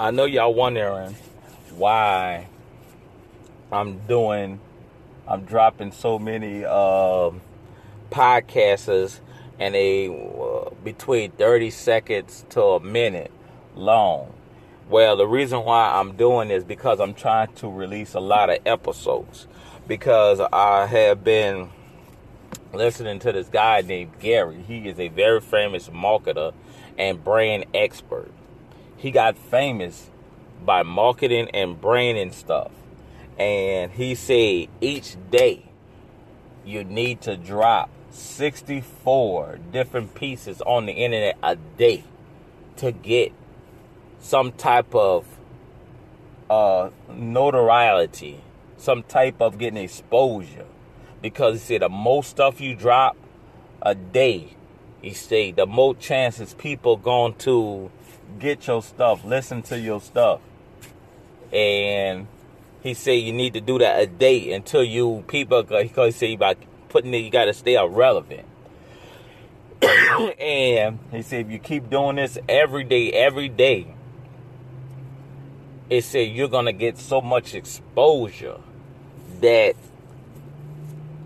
I know y'all wondering why I'm doing, I'm dropping so many um, podcasters and they uh, between 30 seconds to a minute long. Well, the reason why I'm doing this because I'm trying to release a lot of episodes because I have been listening to this guy named Gary. He is a very famous marketer and brand expert. He got famous by marketing and branding stuff. And he said each day you need to drop 64 different pieces on the internet a day to get some type of uh, notoriety, some type of getting exposure. Because he said the most stuff you drop a day, he said the more chances people going to get your stuff, listen to your stuff. And he said you need to do that a day until you people because he said about putting it you gotta stay relevant. and he said if you keep doing this every day, every day, it said you're gonna get so much exposure that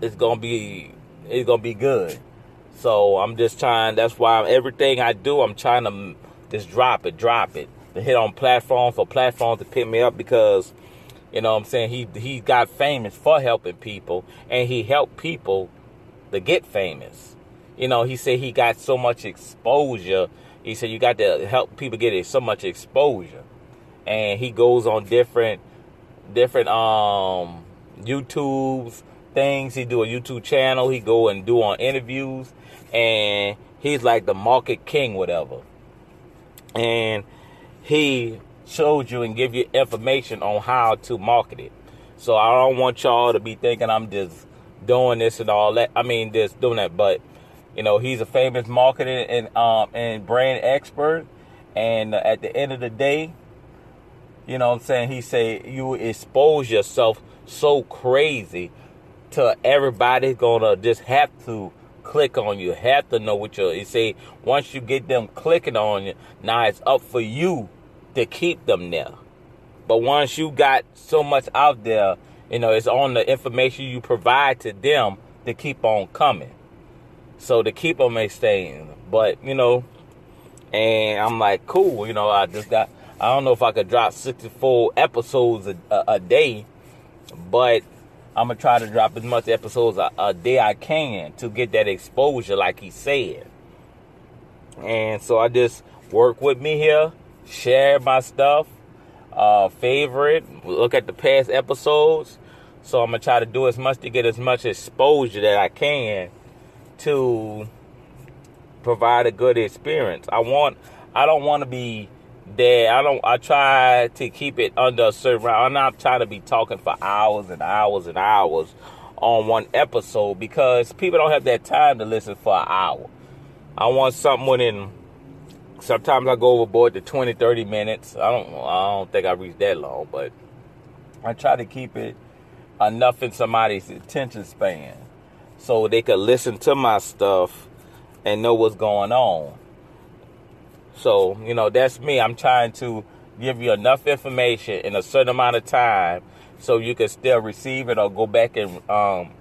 it's gonna be it's gonna be good. So I'm just trying. That's why everything I do, I'm trying to just drop it, drop it, to hit on platform for platform to pick me up because, you know, what I'm saying he he got famous for helping people and he helped people to get famous. You know, he said he got so much exposure. He said you got to help people get so much exposure, and he goes on different different um YouTube's things. He do a YouTube channel. He go and do on interviews, and he's like the market king, whatever. And he shows you and give you information on how to market it. So I don't want y'all to be thinking I'm just doing this and all that. I mean, just doing that, but you know, he's a famous marketing and um and brand expert. And at the end of the day, you know what I'm saying? He say you expose yourself so crazy to everybody's gonna just have to click on you, have to know what you're. Say once you get them clicking on you, now it's up for you to keep them there. But once you got so much out there, you know, it's on the information you provide to them to keep on coming. So to keep them staying. But, you know, and I'm like, cool, you know, I just got, I don't know if I could drop 64 episodes a, a, a day, but I'm gonna try to drop as much episodes a, a, day I can to get that exposure, like he said. And so I just work with me here, share my stuff, uh, favorite, look at the past episodes. So I'm gonna try to do as much to get as much exposure that I can to provide a good experience. I want, I don't want to be there. I don't. I try to keep it under a certain. I'm not trying to be talking for hours and hours and hours on one episode because people don't have that time to listen for an hour. I want something within. Sometimes I go overboard to 20, 30 minutes. I don't. I don't think I reach that long, but I try to keep it enough in somebody's attention span so they could listen to my stuff and know what's going on. So, you know, that's me. I'm trying to give you enough information in a certain amount of time so you can still receive it or go back and um,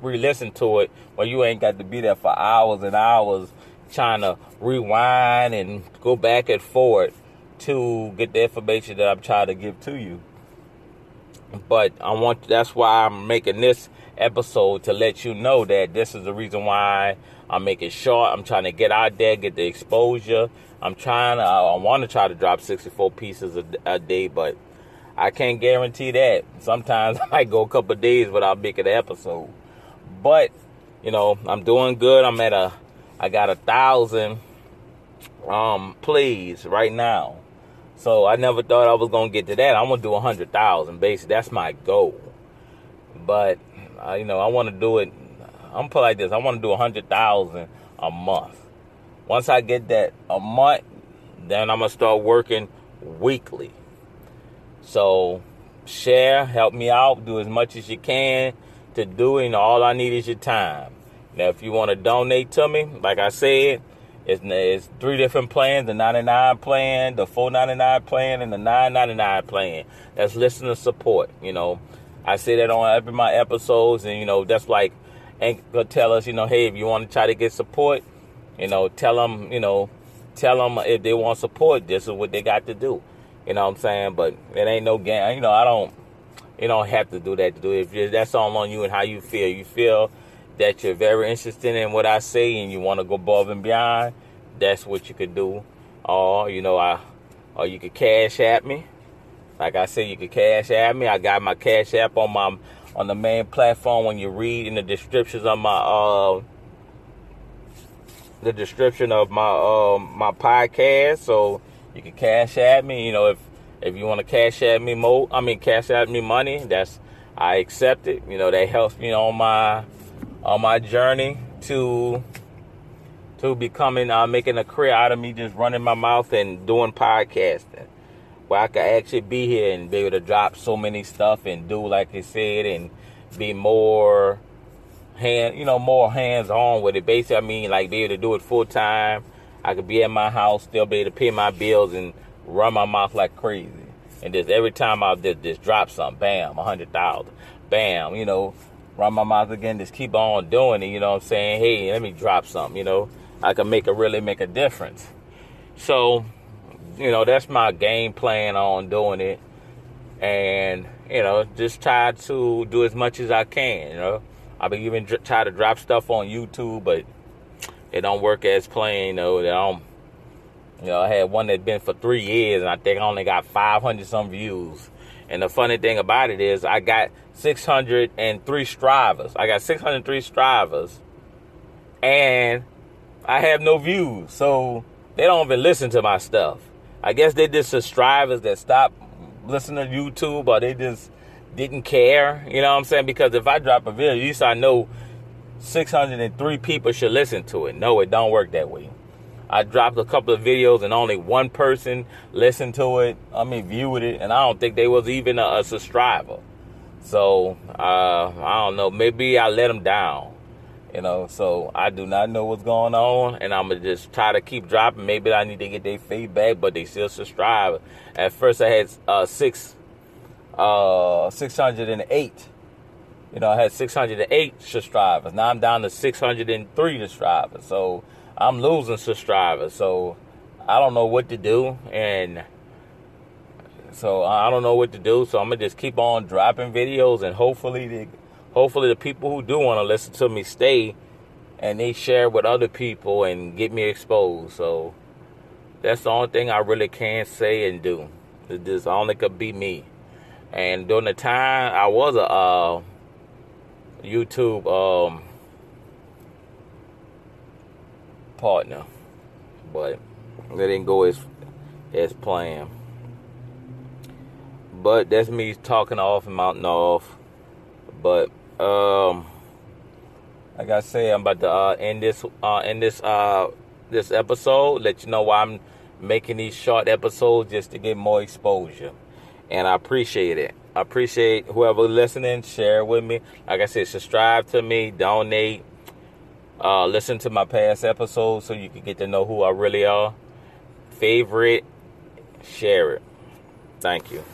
re-listen to it but you ain't got to be there for hours and hours trying to rewind and go back and forth to get the information that I'm trying to give to you. But I want that's why I'm making this episode to let you know that this is the reason why I'm making short. I'm trying to get out there, get the exposure. I'm trying to, I want to try to drop 64 pieces a, a, day, but I can't guarantee that. Sometimes I go a couple days without making an episode. But, you know, I'm doing good. I'm at a, I got a thousand um plays right now. So I never thought I was gonna get to that. I'm gonna do a hundred thousand. Basically, that's my goal. But uh, you know, I want to do it. I'm put like this. I want to do a hundred thousand a month. Once I get that a month, then I'm gonna start working weekly. So share, help me out, do as much as you can to do all I need is your time. Now, if you want to donate to me, like I said, It's, it's three different plans: the 99 plan, the 499 plan, and the 999 plan. That's listener support. You know, I say that on every my episodes, and you know that's like Anchor tell us, you know, hey, if you want to try to get support, you know, tell them, you know, tell them if they want support, this is what they got to do. You know what I'm saying? But it ain't no game. You know, I don't. You don't have to do that to do it. If that's all on you and how you feel. You feel that you're very interested in what I say and you want to go above and beyond. That's what you could do. Or you know, I or you could cash at me. Like I said, you can cash at me. I got my cash app on my on the main platform. When you read in the descriptions of my uh the description of my um my podcast, so you can cash at me. You know, if if you want to cash at me mo, I mean cash at me money. That's I accept it. You know, that helps me on my on my journey to to becoming uh, making a career out of me just running my mouth and doing podcasting where I could actually be here and be able to drop so many stuff and do like I said and be more hand you know more hands on with it. Basically I mean like be able to do it full time I could be at my house still be able to pay my bills and run my mouth like crazy. And just every time I just, just drop something bam a hundred thousand bam you know run my mouth again just keep on doing it you know what I'm saying? Hey let me drop something you know? I can make a really make a difference. So, you know, that's my game plan on doing it. And, you know, just try to do as much as I can, you know. I've been even try to drop stuff on YouTube, but it don't work as planned, you know. They don't, you know, I had one that's been for three years, and I think I only got 500 some views. And the funny thing about it is, I got 603 strivers. I got 603 strivers, and I have no views, so they don't even listen to my stuff. I guess they just subscribers that stop listening to YouTube or they just didn't care. You know what I'm saying? Because if I drop a video, at least I know 603 people should listen to it. No, it don't work that way. I dropped a couple of videos and only one person listened to it. I mean, viewed it, and I don't think they was even a, a subscriber. So uh, I don't know. Maybe I let them down. You know, so I do not know what's going on, and I'm gonna just try to keep dropping. Maybe I need to get their feedback, but they still subscribe. At first, I had uh, six, uh, six hundred and eight. You know, I had six hundred and eight subscribers. Now I'm down to six hundred and three subscribers. So I'm losing subscribers. So I don't know what to do, and so I don't know what to do. So I'm gonna just keep on dropping videos, and hopefully they hopefully the people who do want to listen to me stay and they share with other people and get me exposed. So that's the only thing I really can say and do. It just only could be me. And during the time I was a uh, YouTube um, partner, but it didn't go as as planned. But that's me talking off and mounting off. But um, like I say, I'm about to uh, end this uh, end this uh, this episode. Let you know why I'm making these short episodes just to get more exposure, and I appreciate it. I appreciate whoever listening. Share with me. Like I said, subscribe to me, donate, uh, listen to my past episodes so you can get to know who I really are. Favorite, share it. Thank you.